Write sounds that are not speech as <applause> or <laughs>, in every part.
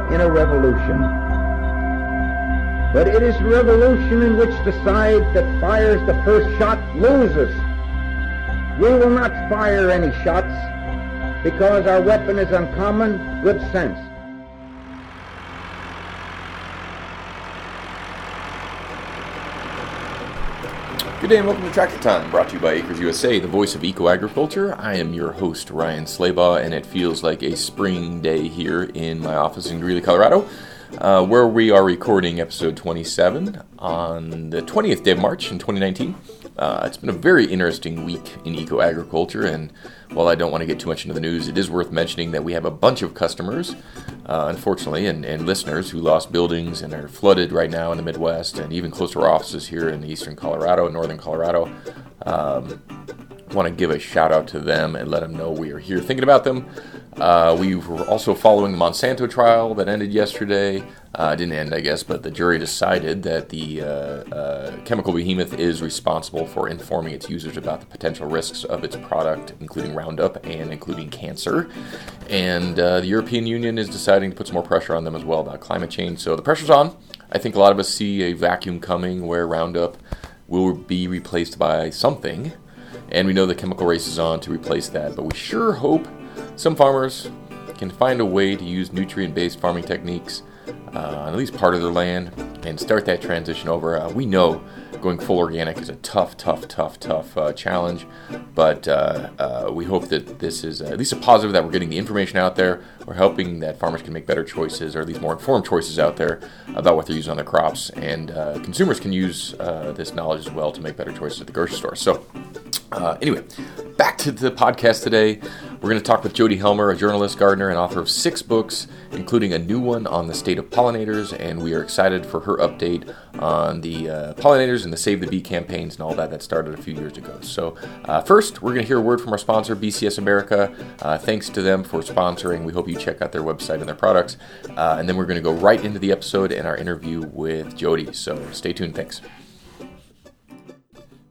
part in a revolution. But it is revolution in which the side that fires the first shot loses. We will not fire any shots because our weapon is uncommon good sense. Good day and welcome to Tractor Time, brought to you by Acres USA, the voice of eco agriculture. I am your host, Ryan Slabaugh, and it feels like a spring day here in my office in Greeley, Colorado, uh, where we are recording episode 27 on the 20th day of March in 2019. Uh, it's been a very interesting week in eco agriculture, and while I don't want to get too much into the news, it is worth mentioning that we have a bunch of customers, uh, unfortunately, and, and, listeners who lost buildings and are flooded right now in the Midwest and even close to our offices here in eastern Colorado, and northern Colorado. Um, want to give a shout out to them and let them know we are here thinking about them. Uh, we were also following the Monsanto trial that ended yesterday. Uh, didn't end, I guess, but the jury decided that the uh, uh, chemical behemoth is responsible for informing its users about the potential risks of its product, including Roundup and including cancer. And uh, the European Union is deciding to put some more pressure on them as well about climate change. So the pressure's on. I think a lot of us see a vacuum coming where Roundup will be replaced by something. And we know the chemical race is on to replace that, but we sure hope some farmers can find a way to use nutrient based farming techniques uh, on at least part of their land and start that transition over. Uh, we know going full organic is a tough, tough, tough, tough uh, challenge, but uh, uh, we hope that this is at least a positive that we're getting the information out there. We're helping that farmers can make better choices or at least more informed choices out there about what they're using on their crops, and uh, consumers can use this knowledge as well to make better choices at the grocery store. So, anyway, back to the podcast today. We're going to talk with Jodi Helmer, a journalist, gardener, and author of six books, including a new one on the state of pollinators. And we are excited for her update on the uh, pollinators and the Save the Bee campaigns and all that that started a few years ago. So, uh, first, we're going to hear a word from our sponsor, BCS America. Uh, thanks to them for sponsoring. We hope you check out their website and their products. Uh, and then we're going to go right into the episode and our interview with Jodi. So, stay tuned. Thanks.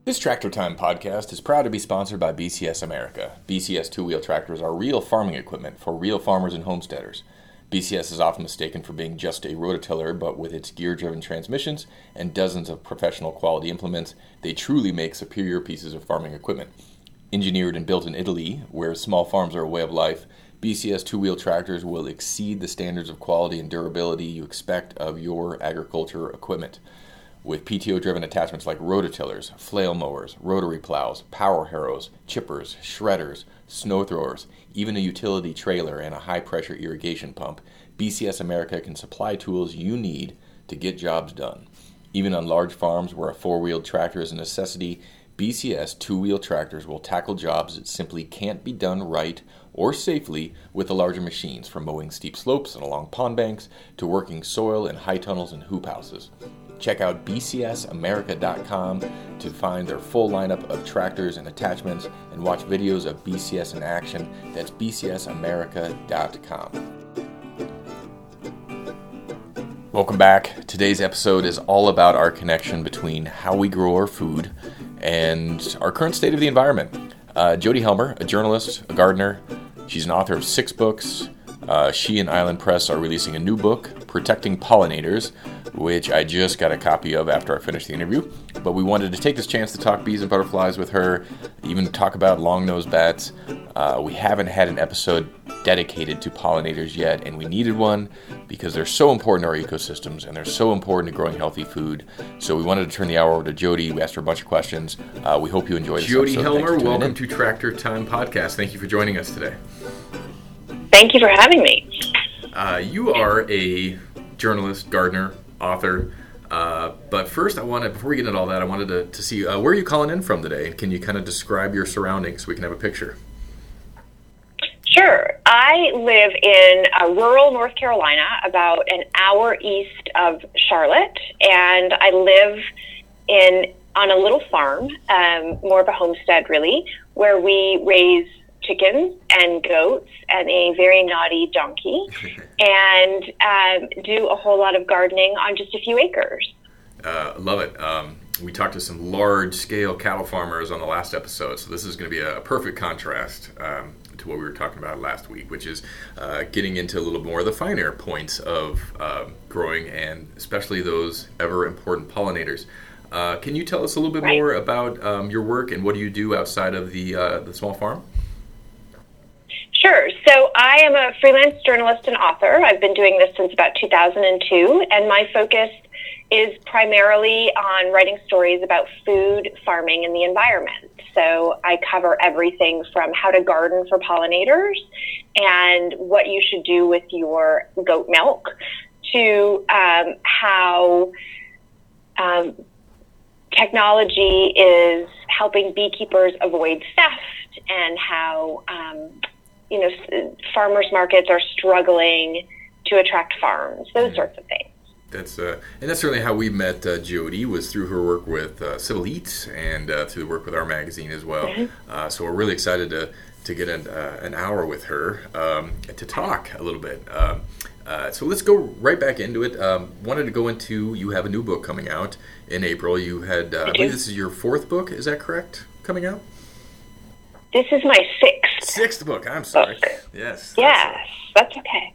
This Tractor Time podcast is proud to be sponsored by BCS America. BCS two wheel tractors are real farming equipment for real farmers and homesteaders. BCS is often mistaken for being just a rototiller, but with its gear driven transmissions and dozens of professional quality implements, they truly make superior pieces of farming equipment. Engineered and built in Italy, where small farms are a way of life, BCS two wheel tractors will exceed the standards of quality and durability you expect of your agriculture equipment with PTO driven attachments like rototillers, flail mowers, rotary plows, power harrows, chippers, shredders, snow throwers, even a utility trailer and a high pressure irrigation pump, BCS America can supply tools you need to get jobs done. Even on large farms where a four wheeled tractor is a necessity, BCS two wheel tractors will tackle jobs that simply can't be done right or safely with the larger machines, from mowing steep slopes and along pond banks to working soil in high tunnels and hoop houses. Check out bcsamerica.com to find their full lineup of tractors and attachments and watch videos of BCS in action. That's bcsamerica.com. Welcome back. Today's episode is all about our connection between how we grow our food and our current state of the environment. Uh, Jodi Helmer, a journalist, a gardener, she's an author of six books. Uh, she and Island Press are releasing a new book, Protecting Pollinators, which I just got a copy of after I finished the interview. But we wanted to take this chance to talk bees and butterflies with her, even talk about long nosed bats. Uh, we haven't had an episode dedicated to pollinators yet, and we needed one because they're so important to our ecosystems and they're so important to growing healthy food. So we wanted to turn the hour over to Jodi. We asked her a bunch of questions. Uh, we hope you enjoyed this Jodi episode. Helmer, welcome to Tractor Time Podcast. Thank you for joining us today. Thank you for having me. Uh, you are a journalist, gardener, author. Uh, but first, I wanted before we get into all that, I wanted to, to see uh, where are you calling in from today? Can you kind of describe your surroundings so we can have a picture? Sure. I live in uh, rural North Carolina, about an hour east of Charlotte, and I live in on a little farm, um, more of a homestead, really, where we raise chickens and goats and a very naughty donkey <laughs> and um, do a whole lot of gardening on just a few acres. Uh, love it. Um, we talked to some large scale cattle farmers on the last episode, so this is going to be a, perfect contrast. Um, to what we were talking about last week, which is uh, getting into a little more of the finer points of uh, growing and especially those ever important pollinators. Uh, can you tell us a little bit Right. more about um, your work and what do you do outside of the uh, the small farm? Sure. So I am a freelance journalist and author. I've been doing this since about 2002, and my focus is primarily on writing stories about food, farming, and the environment. So I cover everything from how to garden for pollinators and what you should do with your goat milk to um, how um, technology is helping beekeepers avoid theft and how um, you know farmers markets are struggling to attract farms those sorts of things That's uh, and that's certainly how we met uh, Jodi was through her work with uh, Civil Eats and uh, through the work with our magazine as well. Uh, so we're really excited to to get an, uh, an hour with her um, to talk a little bit. Um, uh, so let's go right back into it. Um, wanted to go into you have a new book coming out in April. You had uh, I believe this is your fourth book. Is that correct? Coming out this is my sixth sixth book. I'm sorry. Book. Yes. yes that's okay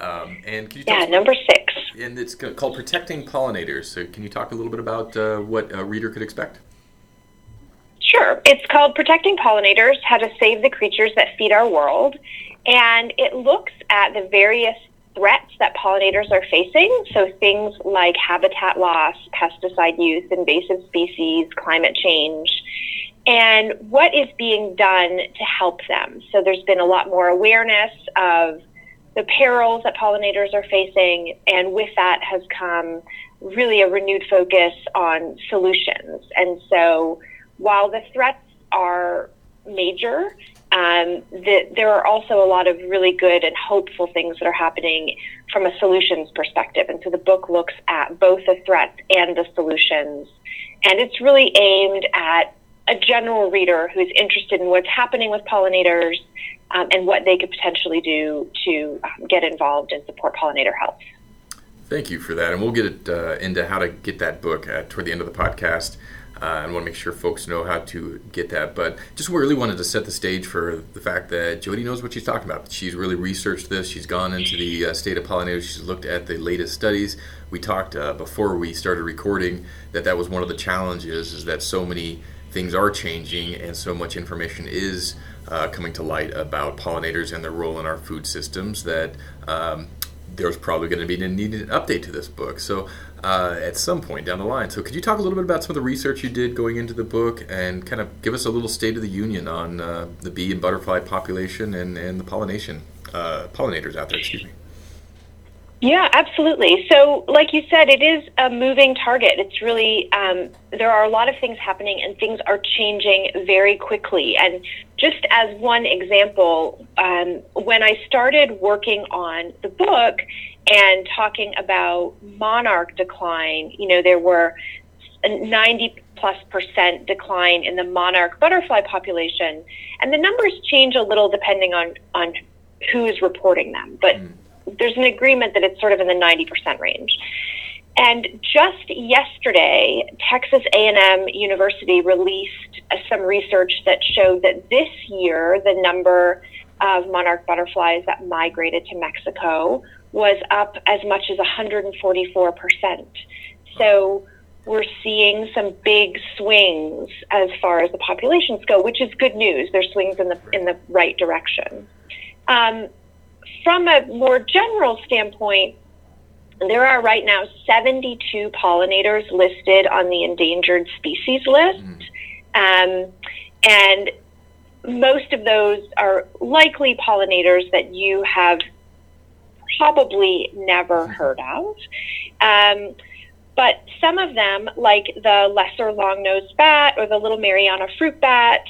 Um, and can you tell yeah number six and it's called Protecting Pollinators. So, can you talk a little bit about uh, what a reader could expect? Sure. It's called Protecting Pollinators How to Save the Creatures That Feed Our World. And it looks at the various threats that pollinators are facing. So things like habitat loss, pesticide use, invasive species, climate change, and what is being done to help them. So there's been a lot more awareness of the perils that pollinators are facing, and with that has come really a renewed focus on solutions. And so while the threats are major, um, the, there are also a lot of really good and hopeful things that are happening from a solutions perspective. And so the book looks at both the threats and the solutions. And it's really aimed at a general reader who's interested in what's happening with pollinators um, and what they could potentially do to um, get involved and support pollinator health. Thank you for that, and we'll get it uh, into how to get that book uh, toward the end of the podcast. Uh, and want to make sure folks know how to get that. But just really wanted to set the stage for the fact that Jodi knows what she's talking about. She's really researched this. She's gone into the uh, state of pollinators. She's looked at the latest studies. We talked uh, before we started recording that that was one of the challenges is that so many things are changing and so much information is uh, coming to light about pollinators and their role in our food systems that um, there's probably going to be a needed update to this book. So uh, at some point down the line. So could you talk a little bit about some of the research you did going into the book and kind of give us a little state of the union on uh, the bee and butterfly population and, and the pollination uh, pollinators out there? Excuse me. Yeah, absolutely. So, like you said, it is a moving target. It's really, um, there are a lot of things happening and things are changing very quickly. And just as one example, um, when I started working on the book and talking about monarch decline, you know, there were 90 plus percent decline in the monarch butterfly population. And the numbers change a little depending on, on who is reporting them. But there's an agreement that it's sort of in the 90% range. And just yesterday, Texas A&M University released uh, some research that showed that this year the number of monarch butterflies that migrated to Mexico was up as much as 144%. So we're seeing some big swings as far as the populations go, which is good news. There's swings in the in the right direction. Um, from a more general standpoint, there are right now 72 pollinators listed on the endangered species list. Um, and most of those are likely pollinators that you have probably never heard of. Um, but some of them, like the lesser long-nosed bat or the little Mariana fruit bat,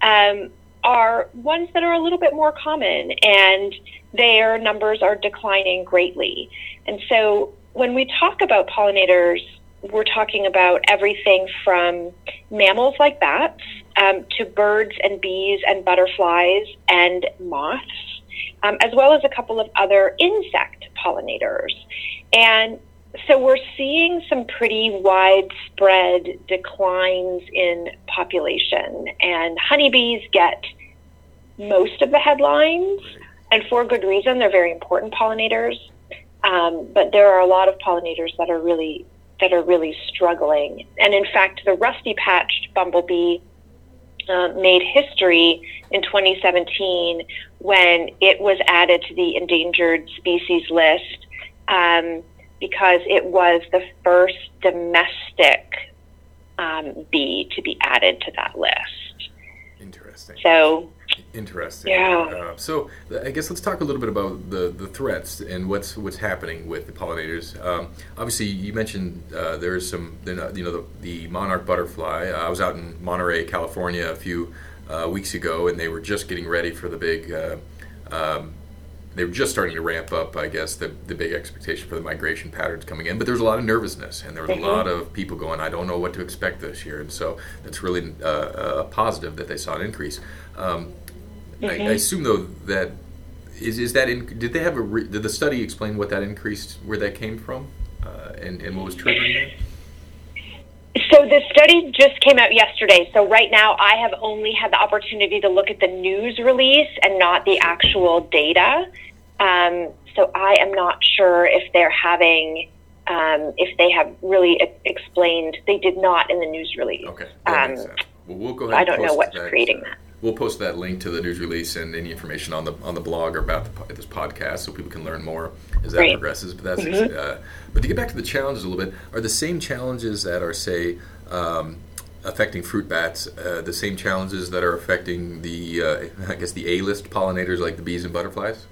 um, are ones that are a little bit more common and their numbers are declining greatly. And so when we talk about pollinators, we're talking about everything from mammals like bats um, to birds and bees and butterflies and moths, um, as well as a couple of other insect pollinators. And so we're seeing some pretty widespread declines in population, and honeybees get most of the headlines, and for good reason. They're very important pollinators, um, but there are a lot of pollinators that are really that are really struggling. And in fact, the rusty patched bumblebee uh, made history in 2017 when it was added to the endangered species list um, because it was the first domestic um, bee to be added to that list. Interesting. So Interesting. Yeah. Uh, so I guess let's talk a little bit about the, the threats and what's what's happening with the pollinators. Um, obviously, you mentioned uh, there's some you know the, the monarch butterfly. Uh, I was out in Monterey, California, a few uh, weeks ago, and they were just getting ready for the big. Uh, um, they were just starting to ramp up, I guess, the, the big expectation for the migration patterns coming in. But there was a lot of nervousness, and there was Mhm. a lot of people going, "I don't know what to expect this year," and so that's really uh, a positive that they saw an increase. Um, I, I Mhm. assume though that is is that in, did they have a re, did the study explain what that increased where that came from uh, and and what was triggering that? So the study just came out yesterday. So right now, I have only had the opportunity to look at the news release and not the actual data. Um, so I am not sure if they're having, um, if they have really explained. They did not in the news release. Okay, Um. Well, we'll go ahead. I don't know what's that, creating uh, that. We'll post that link to the news release and any information on the on the blog or about the, this podcast, so people can learn more as that Great. progresses. But that's Mhm. uh, but to get back to the challenges a little bit, are the same challenges that are say um, affecting fruit bats uh, the same challenges that are affecting the uh, <laughs> I guess the A list pollinators like the bees and butterflies?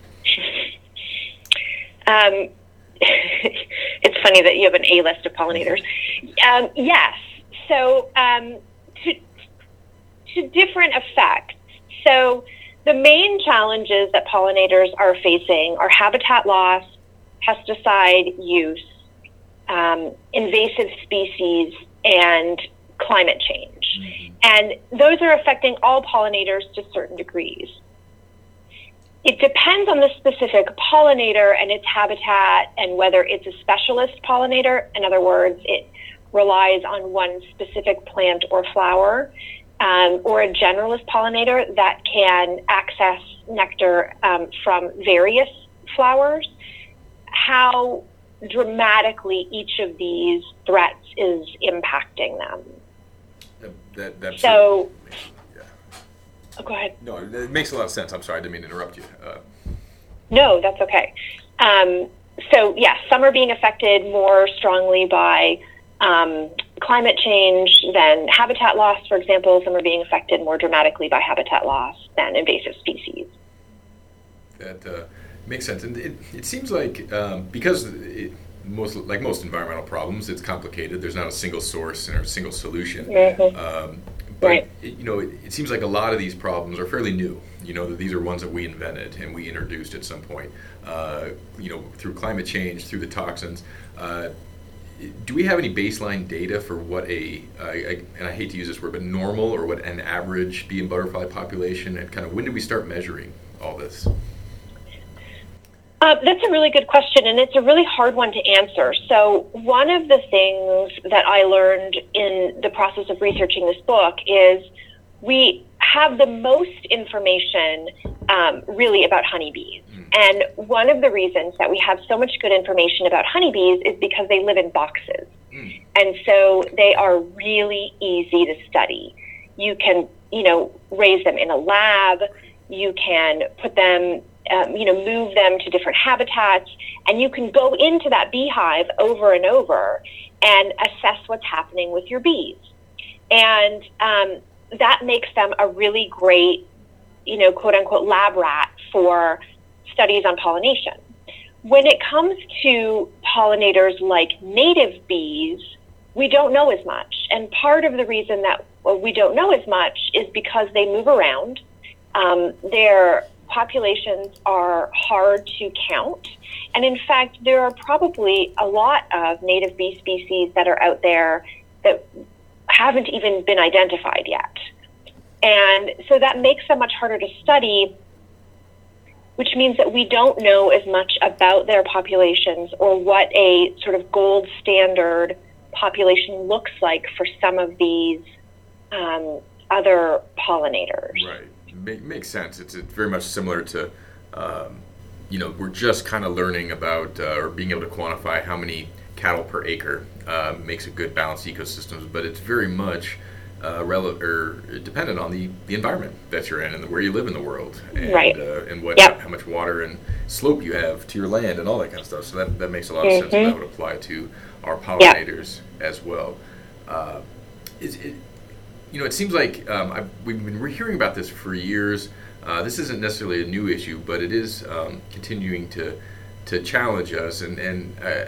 Um, <laughs> it's funny that you have an A list of pollinators. Um, yes. So um, to, different effects. So the main challenges that pollinators are facing are habitat loss, pesticide use, um, invasive species, and climate change. And those are affecting all pollinators to certain degrees. It depends on the specific pollinator and its habitat and whether it's a specialist pollinator. In other words, it relies on one specific plant or flower, um, or a generalist pollinator that can access nectar um, from various flowers. How dramatically each of these threats is impacting them. That, that, So- yeah. Oh, go ahead. No, it makes a lot of sense. I'm sorry, I didn't mean to interrupt you. Uh, No, that's okay. Um, so, yes, some are being affected more strongly by um, climate change than habitat loss, for example. Some are being affected more dramatically by habitat loss than invasive species. that uh, makes sense, and it, it seems like um, because it, most like most environmental problems, it's complicated. There's not a single source or a single solution. Mhm. Um, but Right. it, you know, it, it seems like a lot of these problems are fairly new. You know, that these are ones that we invented and we introduced at some point. Uh, you know, through climate change, through the toxins. Uh, do we have any baseline data for what a, uh, I, and I hate to use this word, but normal or what an average bee and butterfly population, and kind of when did we start measuring all this? Uh, that's a really good question, and it's a really hard one to answer. So, one of the things that I learned in the process of researching this book is we have the most information um, really about honeybees. And one of the reasons that we have so much good information about honeybees is because they live in boxes. Mm. And so they are really easy to study. You can, you know, raise them in a lab. You can put them, um, you know, move them to different habitats, and you can go into that beehive over and over and assess what's happening with your bees. And um, that makes them a really great, you know, quote unquote lab rat for studies on pollination. When it comes to pollinators like native bees, we don't know as much. And part of the reason that we don't know as much is because they move around. Um, their populations are hard to count. And in fact, there are probably a lot of native bee species that are out there that haven't even been identified yet. And so that makes them much harder to study, which means that we don't know as much about their populations or what a sort of gold standard population looks like for some of these um, other pollinators. Right. make, makes sense. It's, it's very much similar to, um, you know, we're just kind of learning about uh, or being able to quantify how many cattle per acre uh, makes a good balanced ecosystems, but it's very much uh, rele- or dependent on the, the environment that you're in and where you live in the world, and right. uh, and what yep. how much water and slope you have to your land and all that kind of stuff. So that, that makes a lot of mm-hmm. sense, and that would apply to our pollinators yep. as well. Uh, is it, you know, it seems like um, I've, we've been hearing about this for years. Uh, this isn't necessarily a new issue, but it is um, continuing to to challenge us. And, and uh,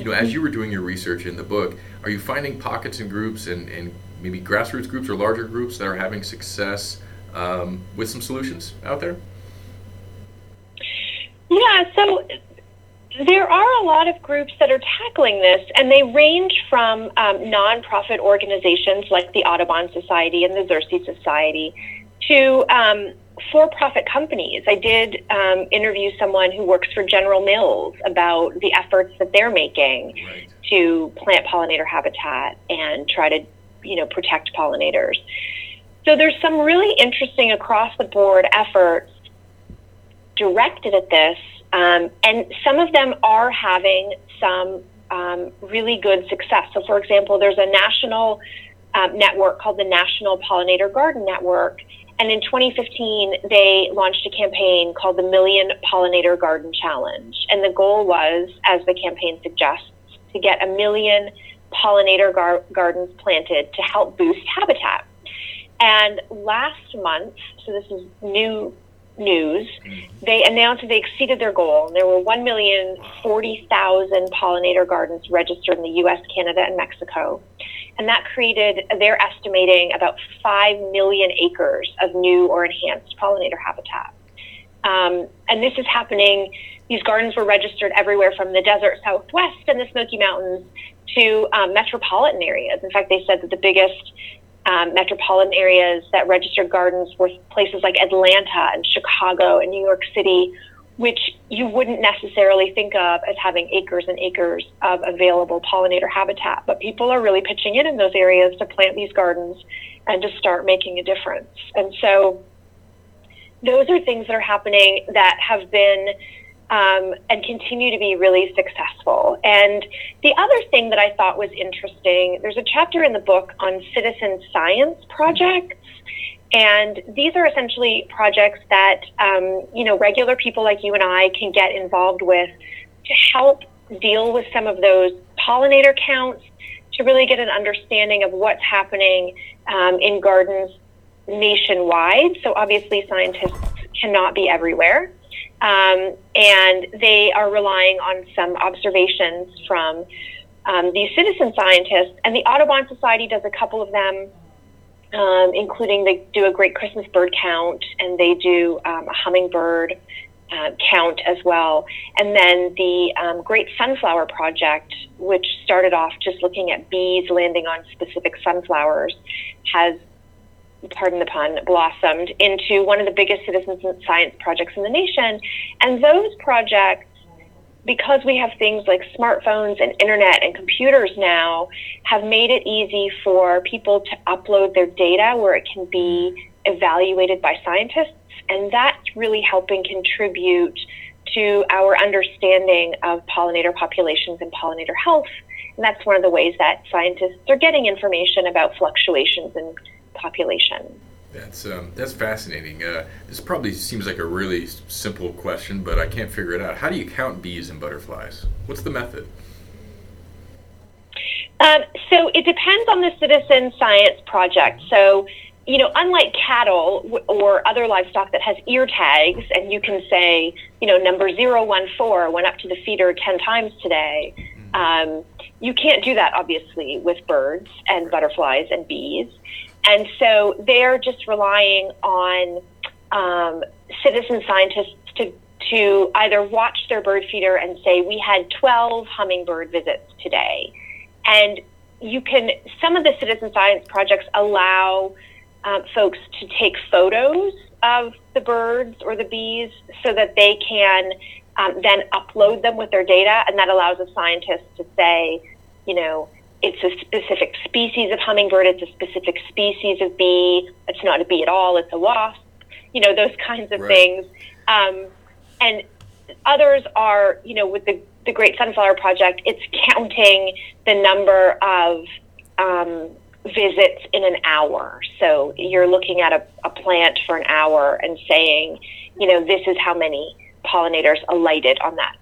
you know, as you were doing your research in the book, are you finding pockets and groups and, and maybe grassroots groups or larger groups that are having success um, with some solutions out there? Yeah, so there are a lot of groups that are tackling this, and they range from um, nonprofit organizations like the Audubon Society and the Xerces Society to um, for profit companies. I did um, interview someone who works for General Mills about the efforts that they're making right. to plant pollinator habitat and try to you know protect pollinators. So there's some really interesting across the board efforts directed at this, um, and some of them are having some um, really good success. So, for example, there's a national um, network called the National Pollinator Garden Network. And in 2015, they launched a campaign called the Million Pollinator Garden Challenge. And the goal was, as the campaign suggests, to get a million pollinator gar- gardens planted to help boost habitat. And last month, so this is new news, mm-hmm. they announced that they exceeded their goal. There were 1,040,000 pollinator gardens registered in the US, Canada, and Mexico. And that created, they're estimating, about 5 million acres of new or enhanced pollinator habitat. Um, and this is happening, these gardens were registered everywhere from the desert southwest and the Smoky Mountains to um, metropolitan areas. In fact, they said that the biggest um, metropolitan areas that registered gardens were places like Atlanta and Chicago and New York City, which you wouldn't necessarily think of as having acres and acres of available pollinator habitat. But people are really pitching in in those areas to plant these gardens and to start making a difference. And so those are things that are happening that have been um, and continue to be really successful. And the other thing that I thought was interesting there's a chapter in the book on citizen science projects. And these are essentially projects that, um, you know, regular people like you and I can get involved with to help deal with some of those pollinator counts, to really get an understanding of what's happening um, in gardens nationwide. So obviously, scientists cannot be everywhere. Um, and they are relying on some observations from um, these citizen scientists. And the Audubon Society does a couple of them, um, including they do a great Christmas bird count and they do um, a hummingbird uh, count as well. And then the um, Great Sunflower Project, which started off just looking at bees landing on specific sunflowers, has pardon the pun, blossomed into one of the biggest citizen science projects in the nation. And those projects, because we have things like smartphones and internet and computers now, have made it easy for people to upload their data where it can be evaluated by scientists. And that's really helping contribute to our understanding of pollinator populations and pollinator health. And that's one of the ways that scientists are getting information about fluctuations in population. That's um, that's fascinating. Uh, this probably seems like a really simple question, but I can't figure it out. How do you count bees and butterflies? What's the method? Um, so it depends on the citizen science project. So you know, unlike cattle or other livestock that has ear tags, and you can say, you know, number 014 went up to the feeder 10 times today, mm-hmm. um, you can't do that, obviously, with birds and butterflies and bees. And so they're just relying on um, citizen scientists to, to either watch their bird feeder and say, we had 12 hummingbird visits today. And you can, some of the citizen science projects allow um, folks to take photos of the birds or the bees so that they can um, then upload them with their data. And that allows a scientist to say, you know, it's a specific species of hummingbird, it's a specific species of bee, it's not a bee at all, it's a wasp. you know, those <laughs> kinds of Right. things. Um, and others are, you know, with the, the Great Sunflower Project, it's counting the number of um, visits in an hour. So you're looking at a, a plant for an hour and saying, you know, this is how many pollinators alighted on that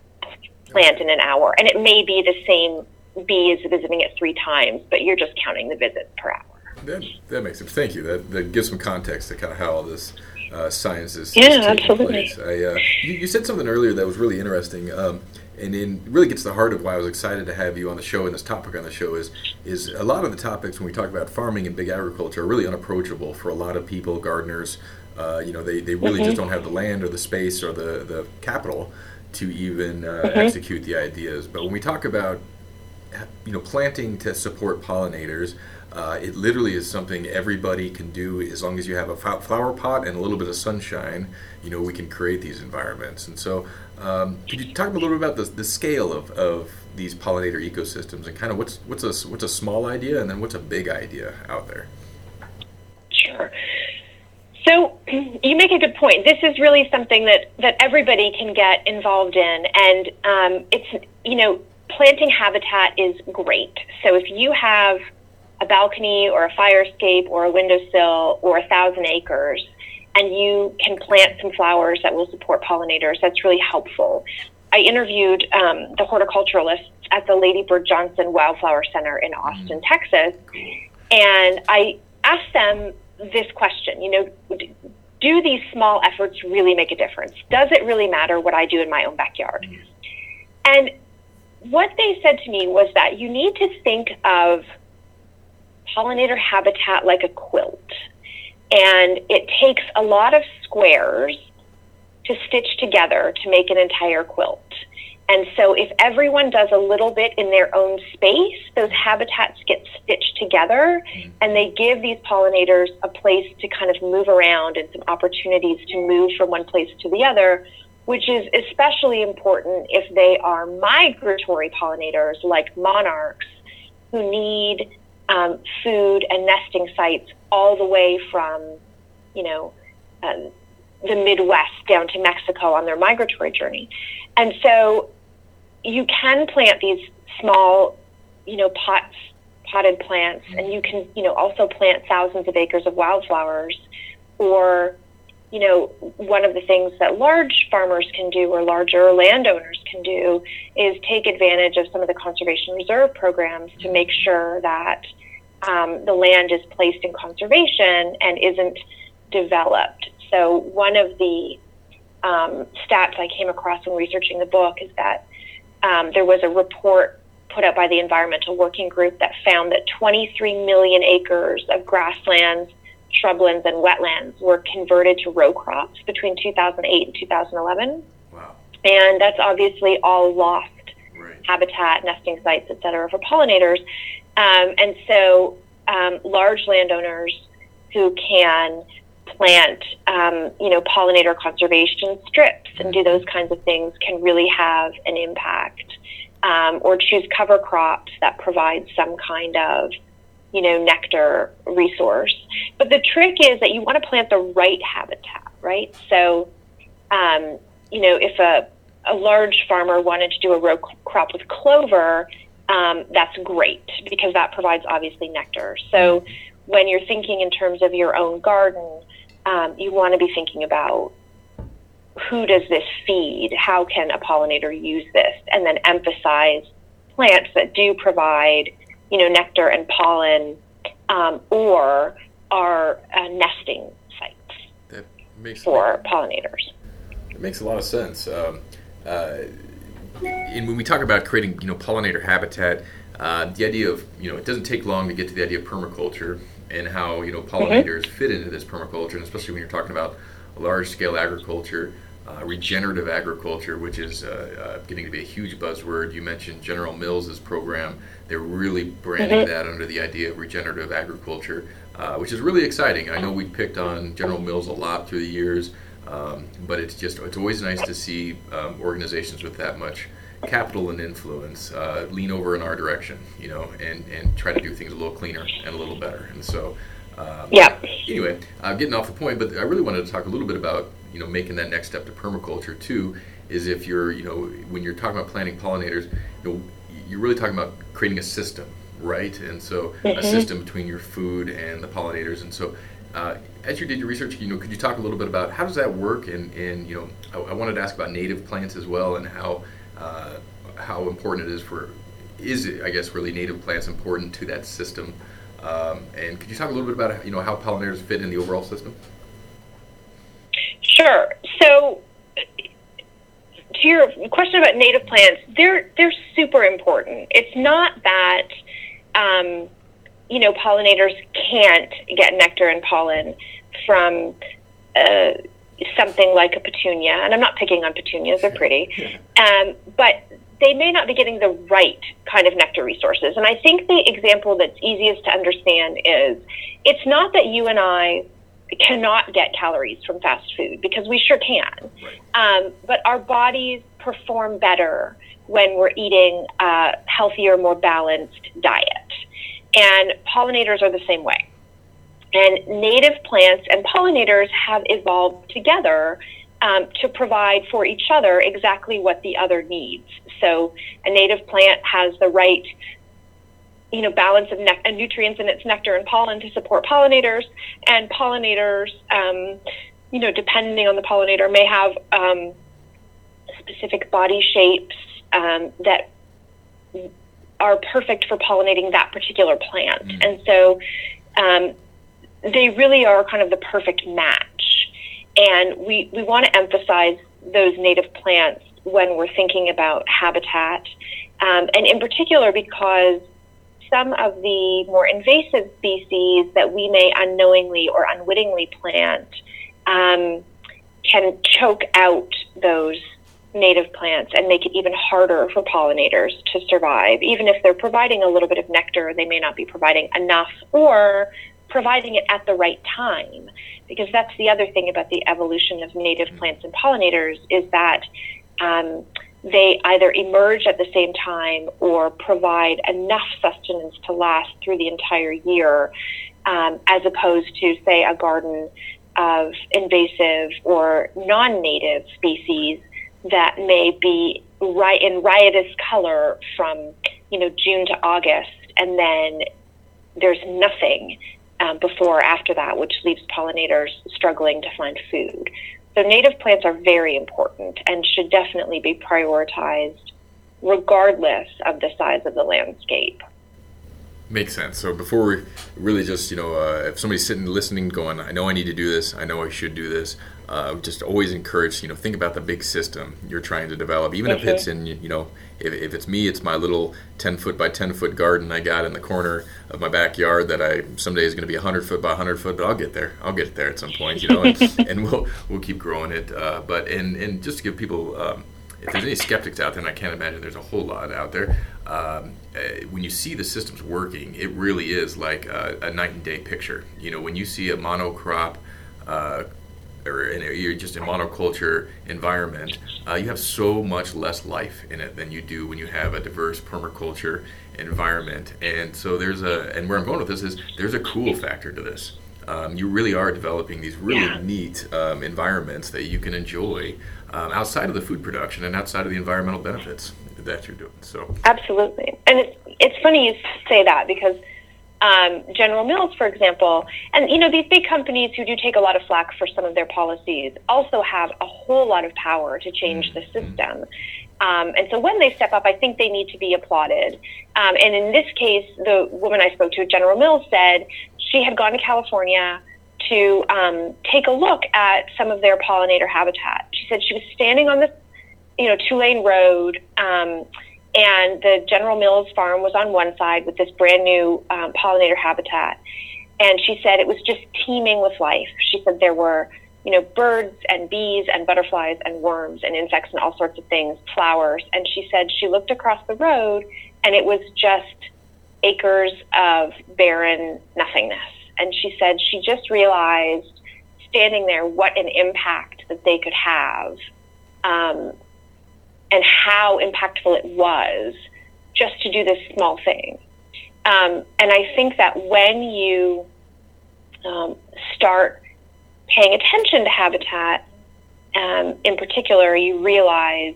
plant in an hour. And it may be the same bee is visiting it three times, but you're just counting the visits per hour. That, that makes sense. Thank you. That, that gives some context to kind of how all this uh, science is, Yeah, is taking absolutely. place. I, uh, you, you said something earlier that was really interesting, um, and it really gets to the heart of why I was excited to have you on the show. And this topic on the show is is a lot of the topics when we talk about farming and big agriculture are really unapproachable for a lot of people, gardeners. Uh, you know, they, they really just don't have the land or the space or the, the capital to even uh, execute the ideas. But when we talk about you know, planting to support pollinators, uh, it literally is something everybody can do as long as you have a flower pot and a little bit of sunshine. You know, we can create these environments. And so, um, could you talk a little bit about the, the scale of, of these pollinator ecosystems and kind of what's what's a what's a small idea and then what's a big idea out there? Sure. So <clears throat> you make a good point. This is really something that, that everybody can get involved in, and um, it's you know planting habitat is great. So if you have a balcony or a fire escape or a windowsill or a thousand acres, and you can plant some flowers that will support pollinators, that's really helpful. I interviewed um, the horticulturalists at the Lady Bird Johnson Wildflower Center in Austin, Texas, and I asked them this question. You know, do these small efforts really make a difference? Does it really matter what I do in my own backyard? And what they said to me was that you need to think of pollinator habitat like a quilt. And it takes a lot of squares to stitch together to make an entire quilt. And so if everyone does a little bit in their own space, those habitats get stitched together mm-hmm. and they give these pollinators a place to kind of move around and some opportunities to move from one place to the other, which is especially important if they are migratory pollinators like monarchs who need um, food and nesting sites all the way from, you know, um, the Midwest down to Mexico on their migratory journey. And so you can plant these small, you know, pots, potted plants, and you can, you know, also plant thousands of acres of wildflowers. Or, you know, one of the things that large farmers can do or larger landowners can do is take advantage of some of the conservation reserve programs to make sure that um, the land is placed in conservation and isn't developed. So one of the um, stats I came across when researching the book is that um, there was a report put out by the Environmental Working Group that found that 23 million acres of grasslands, shrublands, and wetlands were converted to row crops between 2008 and 2011. Wow. And that's obviously all lost Right. habitat, nesting sites, et cetera, for pollinators. Um, and so um, large landowners who can plant, um, you know, pollinator conservation strips and do those kinds of things can really have an impact. Um, or choose cover crops that provide some kind of, you know, nectar resource. But the trick is that you want to plant the right habitat, right? So, um, you know, if a a large farmer wanted to do a row crop with clover, um, that's great because that provides obviously nectar. So when you're thinking in terms of your own garden, um, you want to be thinking about who does this feed? How can a pollinator use this? And then emphasize plants that do provide, you know, nectar and pollen um, or are uh, nesting sites That makes for pollinators. It makes a lot of sense. Um, uh, and when we talk about creating, you know, pollinator habitat, uh, the idea of, you know, it doesn't take long to get to the idea of permaculture and how, you know, pollinators fit into this permaculture, and especially when you're talking about large-scale agriculture, uh, regenerative agriculture, which is uh, uh, getting to be a huge buzzword. You mentioned General Mills' program; they're really branding that under the idea of regenerative agriculture, uh, which is really exciting. I know we picked on General Mills a lot through the years. Um, but it's just it's always nice to see um, organizations with that much capital and influence uh, lean over in our direction, you know, and, and try to do things a little cleaner and a little better. And so Um, yeah. Anyway, uh, getting off the point, but I really wanted to talk a little bit about you know making that next step to permaculture too. Is if you're you know when you're talking about planting pollinators, you know you're really talking about creating a system, right? And so mm-hmm. a system between your food and the pollinators. And so uh, as you did your research, you know, could you talk a little bit about how does that work? And, and you know, I, I wanted to ask about native plants as well and how uh, how important it is for is it I guess really native plants important to that system? Um, and could you talk a little bit about you know how pollinators fit in the overall system? Sure. So to your question about native plants, they're they're super important. It's not that um, you know pollinators can't get nectar and pollen from uh, something like a petunia, and I'm not picking on petunias; they're pretty, um, but they may not be getting the right kind of nectar resources. And I think the example that's easiest to understand is it's not that you and I cannot get calories from fast food because we sure can. Um, but our bodies perform better when we're eating a healthier, more balanced diet. And pollinators are the same way. And native plants and pollinators have evolved together um, to provide for each other exactly what the other needs. So a native plant has the right you know, balance of ne- nutrients in its nectar and pollen to support pollinators. And pollinators, um, you know, depending on the pollinator, may have um, specific body shapes um, that are perfect for pollinating that particular plant. Mm. And so um, they really are kind of the perfect match. And we, we want to emphasize those native plants when we're thinking about habitat. Um, and in particular, because some of the more invasive species that we may unknowingly or unwittingly plant um, can choke out those native plants and make it even harder for pollinators to survive. Even if they're providing a little bit of nectar, they may not be providing enough or providing it at the right time. Because that's the other thing about the evolution of native plants and pollinators is that um, they either emerge at the same time or provide enough sustenance to last through the entire year, um, as opposed to, say, a garden of invasive or non native species that may be in riotous color from you know June to August, and then there's nothing um, before or after that, which leaves pollinators struggling to find food. So native plants are very important and should definitely be prioritized regardless of the size of the landscape. Makes sense. So before we really just, you know, uh, if somebody's sitting listening going, I know I need to do this, I know I should do this, uh, just always encourage, you know, think about the big system you're trying to develop, even mm-hmm. if it's in, you know, if, if it's me, it's my little 10 foot by 10 foot garden I got in the corner of my backyard that I someday is going to be 100 foot by 100 foot, but I'll get there. I'll get there at some point, you know, and, <laughs> and we'll we'll keep growing it. Uh, but and and just to give people, um, if there's any skeptics out there, and I can't imagine there's a whole lot out there, um, uh, when you see the systems working, it really is like a, a, night and day picture. You know, when you see a monocrop uh, or in a, you're just in a monoculture environment, uh, you have so much less life in it than you do when you have a diverse permaculture environment. And so there's a, and where I'm going with this is there's a cool factor to this. Um, you really are developing these really yeah. neat um, environments that you can enjoy um, outside of the food production and outside of the environmental benefits that you're doing. So absolutely, and it's it's funny you say that because um, General Mills, for example, and you know these big companies who do take a lot of flack for some of their policies also have a whole lot of power to change the mm-hmm. system. Um, and so when they step up, I think they need to be applauded. Um, and in this case, the woman I spoke to at General Mills said she had gone to California to um, take a look at some of their pollinator habitat. She said she was standing on this, you know, two lane road. Um, and the General Mills farm was on one side with this brand new um, pollinator habitat. And she said it was just teeming with life. She said there were, you know, birds and bees and butterflies and worms and insects and all sorts of things, flowers. And she said she looked across the road and it was just acres of barren nothingness. And she said she just realized standing there what an impact that they could have um, and how impactful it was just to do this small thing. Um, and I think that when you um, start paying attention to habitat, um, in particular, you realize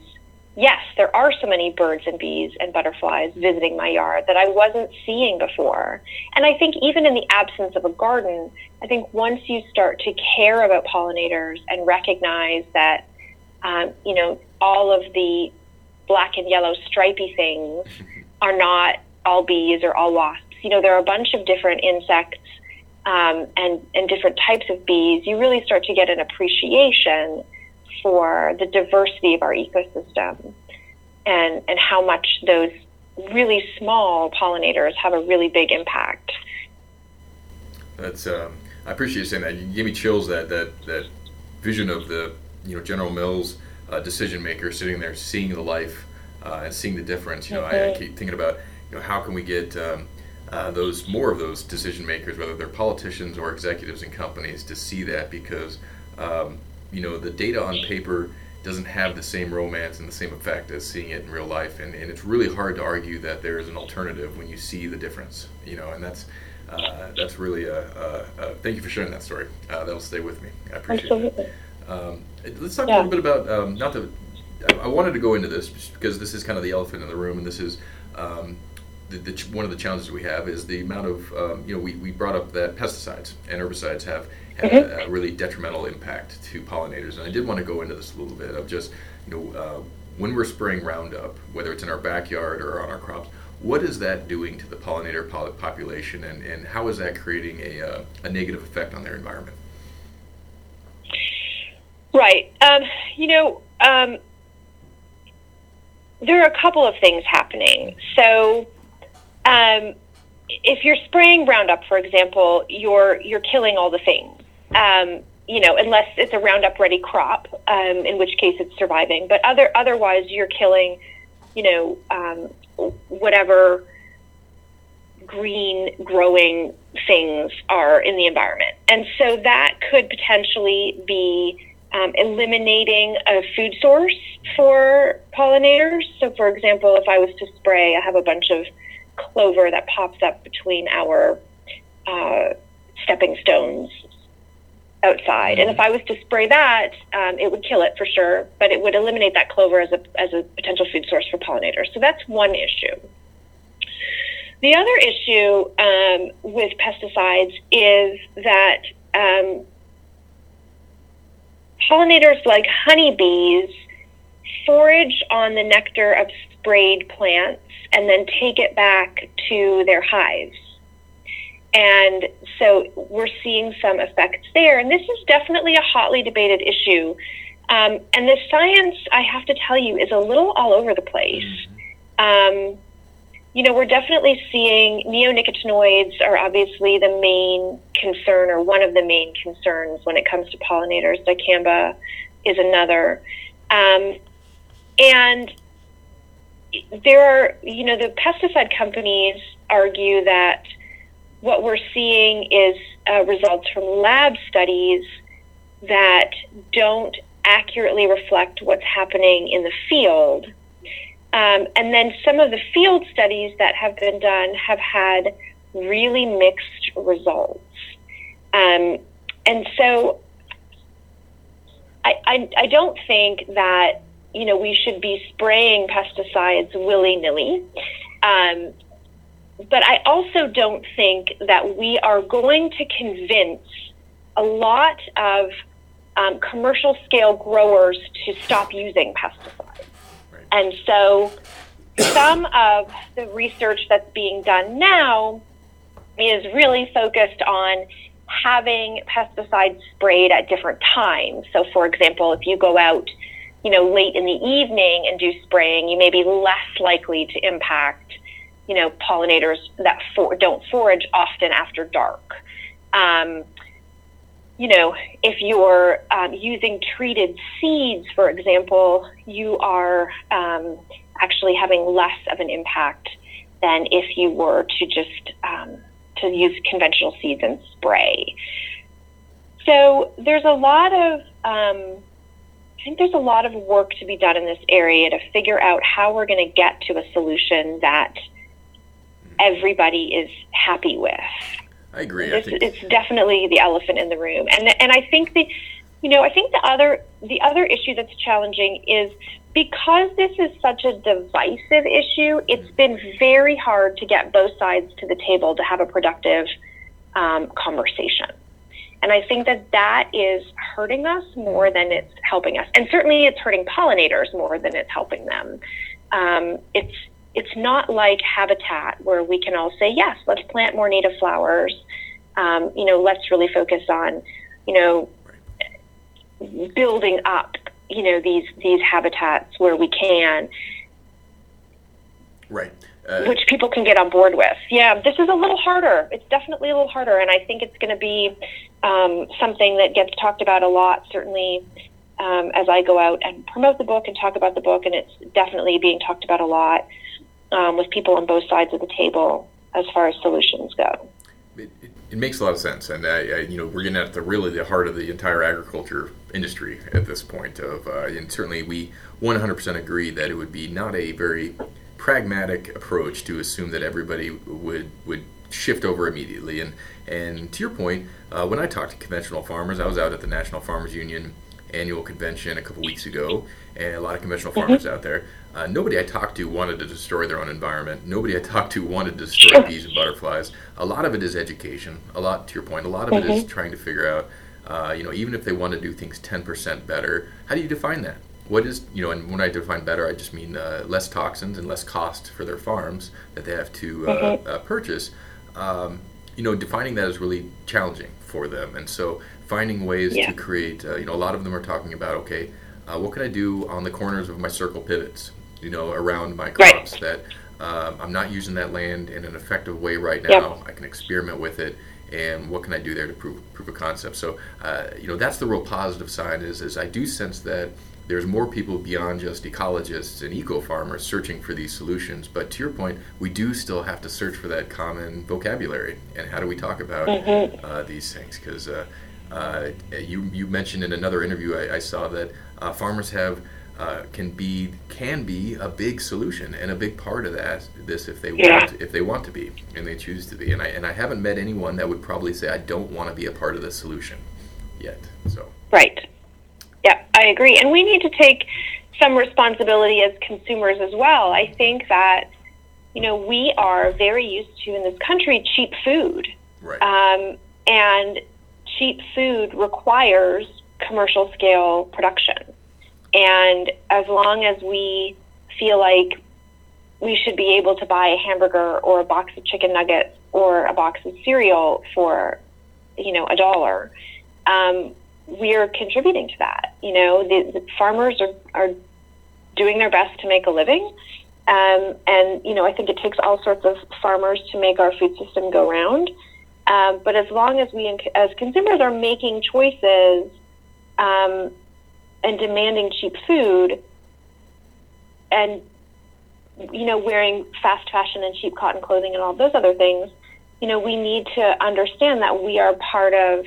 yes, there are so many birds and bees and butterflies visiting my yard that I wasn't seeing before. And I think even in the absence of a garden, I think once you start to care about pollinators and recognize that, um, you know, all of the black and yellow stripy things are not all bees or all wasps. You know, there are a bunch of different insects um, and, and different types of bees. You really start to get an appreciation for the diversity of our ecosystem and, and how much those really small pollinators have a really big impact. That's um, I appreciate you saying that. You gave me chills that that that vision of the you know General Mills uh, decision maker sitting there seeing the life uh, and seeing the difference. You know. I, I, keep thinking about you know how can we get um, uh, those more of those decision makers, whether they're politicians or executives in companies, to see that because um, you know the data on paper doesn't have the same romance and the same effect as seeing it in real life and, and it's really hard to argue that there is an alternative when you see the difference you know and that's uh, that's really a, a, a, thank you for sharing that story uh, that'll stay with me i appreciate Absolutely. it um, let's talk yeah. a little bit about um, not to i wanted to go into this because this is kind of the elephant in the room and this is um, the, the, one of the challenges we have is the amount of um, you know we, we brought up that pesticides and herbicides have have mm-hmm. a, a, really detrimental impact to pollinators and I did want to go into this a little bit of just you know uh, when we're spraying Roundup whether it's in our backyard or on our crops what is that doing to the pollinator population and, and how is that creating a, uh, a negative effect on their environment right um, you know um, there are a couple of things happening so um, if you're spraying Roundup, for example, you're you're killing all the things. Um, you know, unless it's a Roundup ready crop, um, in which case it's surviving. But other otherwise, you're killing, you know, um, whatever green growing things are in the environment, and so that could potentially be um, eliminating a food source for pollinators. So, for example, if I was to spray, I have a bunch of clover that pops up between our uh, stepping stones outside. And if I was to spray that, um, it would kill it for sure, but it would eliminate that clover as a, as a potential food source for pollinators. So that's one issue. The other issue um, with pesticides is that um, pollinators like honeybees forage on the nectar of sprayed plants and then take it back to their hives. And so we're seeing some effects there. And this is definitely a hotly debated issue. Um, and the science, I have to tell you, is a little all over the place. Um, you know, we're definitely seeing neonicotinoids are obviously the main concern or one of the main concerns when it comes to pollinators. Dicamba is another. Um, and there are, you know, the pesticide companies argue that what we're seeing is uh, results from lab studies that don't accurately reflect what's happening in the field. Um, and then some of the field studies that have been done have had really mixed results. Um, and so I, I, I don't think that you know, we should be spraying pesticides willy nilly. Um, but I also don't think that we are going to convince a lot of um, commercial scale growers to stop using pesticides. And so some of the research that's being done now is really focused on having pesticides sprayed at different times. So, for example, if you go out you know, late in the evening and do spraying, you may be less likely to impact, you know, pollinators that for, don't forage often after dark. Um, you know, if you're um, using treated seeds, for example, you are um, actually having less of an impact than if you were to just um, to use conventional seeds and spray. So there's a lot of um, I think there's a lot of work to be done in this area to figure out how we're going to get to a solution that everybody is happy with. I agree. This, I think it's definitely the elephant in the room, and and I think the, you know, I think the other the other issue that's challenging is because this is such a divisive issue. It's been very hard to get both sides to the table to have a productive um, conversation. And I think that that is hurting us more than it's helping us. And certainly it's hurting pollinators more than it's helping them. Um, it's it's not like habitat where we can all say yes let's plant more native flowers. Um, you know let's really focus on you know building up you know these these habitats where we can. Right. Uh, which people can get on board with. Yeah this is a little harder. It's definitely a little harder and i think it's going to be um, something that gets talked about a lot certainly um, as i go out and promote the book and talk about the book and it's definitely being talked about a lot um, with people on both sides of the table as far as solutions go. It, it, it makes a lot of sense, and I, I, you know we're getting at the really the heart of the entire agriculture industry at this point. Of uh, and certainly we 100% agree that it would be not a very pragmatic approach to assume that everybody would would shift over immediately. And and to your point, uh, when I talked to conventional farmers, I was out at the National Farmers Union annual convention a couple weeks ago, and a lot of conventional farmers mm-hmm. out there. Uh, nobody I talked to wanted to destroy their own environment. Nobody I talked to wanted to destroy bees and butterflies. A lot of it is education. A lot, to your point, a lot of it is mm-hmm. trying to figure out, uh, you know, even if they want to do things 10% better, how do you define that? What is, you know, and when I define better, I just mean uh, less toxins and less cost for their farms that they have to uh, mm-hmm. Uh, purchase. Um, you know, defining that is really challenging for them. And so finding ways yeah. to create, uh, you know, a lot of them are talking about, okay, uh, what can I do on the corners of my circle pivots, you know, around my crops right. that uh, I'm not using that land in an effective way right now. Yep. I can experiment with it, and what can I do there to prove prove a concept? So, uh, you know, that's the real positive side. Is is I do sense that there's more people beyond just ecologists and eco farmers searching for these solutions. But to your point, we do still have to search for that common vocabulary. And how do we talk about mm-hmm. uh, these things? Because uh, you you mentioned in another interview I, I saw that uh, farmers have uh, can be can be a big solution and a big part of that this if they yeah. want if they want to be and they choose to be. And I and I haven't met anyone that would probably say I don't want to be a part of the solution yet so. Right. Yeah I agree. And we need to take some responsibility as consumers as well. I think that you know we are very used to in this country cheap food. Right. Um, and cheap food requires commercial scale production. And as long as we feel like we should be able to buy a hamburger or a box of chicken nuggets or a box of cereal for, you know, a dollar, um, we're contributing to that. You know, the, the farmers are, are doing their best to make a living. Um, and, you know, I think it takes all sorts of farmers to make our food system go round. Um, but as long as we, as consumers, are making choices um, and demanding cheap food, and you know, wearing fast fashion and cheap cotton clothing and all those other things, you know, we need to understand that we are part of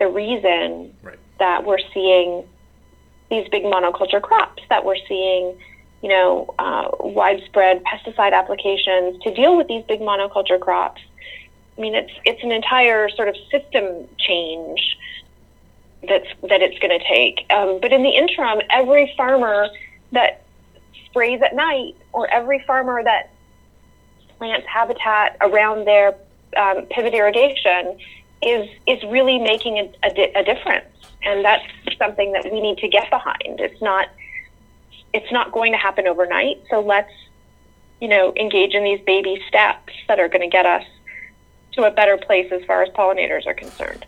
the reason right. that we're seeing these big monoculture crops, that we're seeing, you know, uh, widespread pesticide applications to deal with these big monoculture crops I mean, it's it's an entire sort of system change that's that it's going to take. Um, but in the interim, every farmer that sprays at night, or every farmer that plants habitat around their um, pivot irrigation, is is really making a, a, a difference, and that's something that we need to get behind. It's not it's not going to happen overnight. So let's you know engage in these baby steps that are going to get us to a better place as far as pollinators are concerned.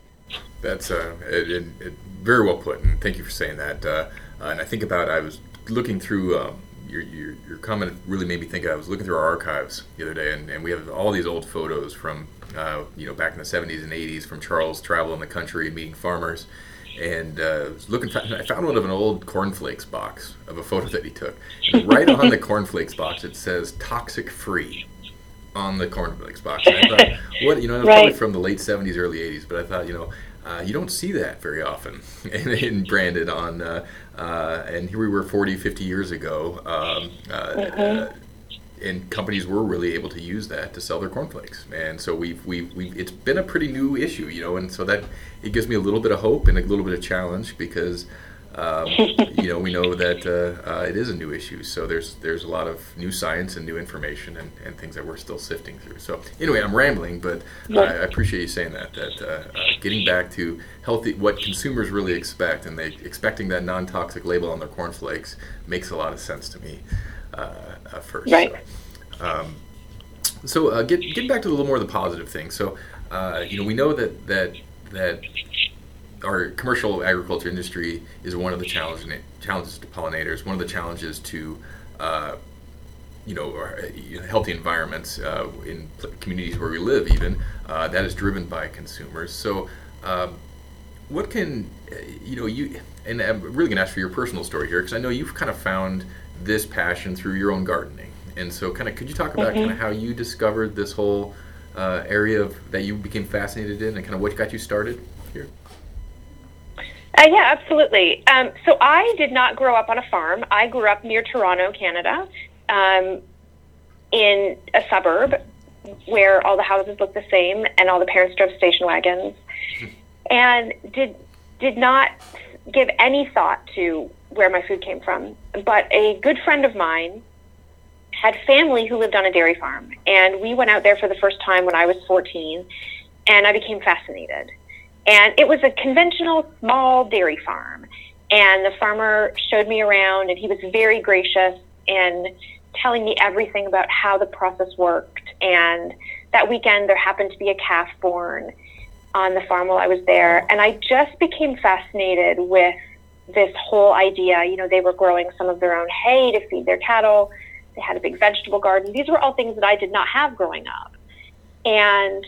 That's uh, it, it, it, very well put, and thank you for saying that. Uh, and I think about I was looking through um, your, your, your comment really made me think. I was looking through our archives the other day, and, and we have all these old photos from uh, you know back in the 70s and 80s from Charles traveling the country and meeting farmers. And uh, was looking, I found one of an old cornflakes box of a photo that he took. And right on the <laughs> cornflakes box, it says "toxic free." On the cornflakes box. And I thought, <laughs> what you know, it was right. probably from the late '70s, early '80s, but I thought, you know, uh, you don't see that very often <laughs> and, and branded on. Uh, uh, and here we were 40, 50 years ago. Um, uh, mm-hmm. and companies were really able to use that to sell their cornflakes. And so we've, we've, we've, it's been a pretty new issue, you know, and so that it gives me a little bit of hope and a little bit of challenge because, um, you know, we know that uh, uh, it is a new issue. So there's there's a lot of new science and new information and, and things that we're still sifting through. So anyway, I'm rambling, but I, I appreciate you saying that. That uh, uh, getting back to healthy, what consumers really expect, and they expecting that non-toxic label on their cornflakes makes a lot of sense to me. Uh, uh, first. Right. So, um, so uh, get, getting back to a little more of the positive things. So, uh, you know, we know that that that our commercial agriculture industry is one of the challenges challenges to pollinators. One of the challenges to uh, you know, healthy environments uh, in communities where we live, even that is driven by consumers. So, um, what can you know you and I'm really going to ask for your personal story here because I know you've kind of found this passion through your own gardening. And so, kind of, could you talk about mm-hmm. kind of how you discovered this whole uh, area of that you became fascinated in, and kind of what got you started here? Uh, yeah, absolutely. Um, so I did not grow up on a farm. I grew up near Toronto, Canada, um, in a suburb where all the houses looked the same and all the parents drove station wagons, <laughs> and did did not give any thought to where my food came from. But a good friend of mine had family who lived on a dairy farm, and we went out there for the first time when I was 14, and I became fascinated. And it was a conventional small dairy farm, and the farmer showed me around, and he was very gracious in telling me everything about how the process worked. And that weekend, there happened to be a calf born on the farm while I was there, and I just became fascinated with this whole idea. You know, they were growing some of their own hay to feed their cattle. They had a big vegetable garden. These were all things that I did not have growing up. And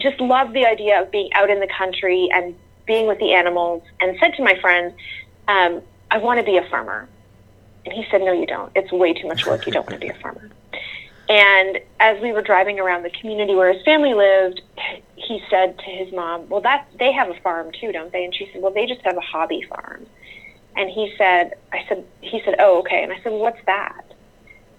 just loved the idea of being out in the country and being with the animals and said to my friend, um, I want to be a farmer. And he said, No, you don't. It's way too much work. You don't want to be a farmer. And as we were driving around the community where his family lived, he said to his mom, "Well, that they have a farm too, don't they?" And she said, "Well, they just have a hobby farm." And he said, "I said," he said, "Oh, okay." And I said, "What's that?"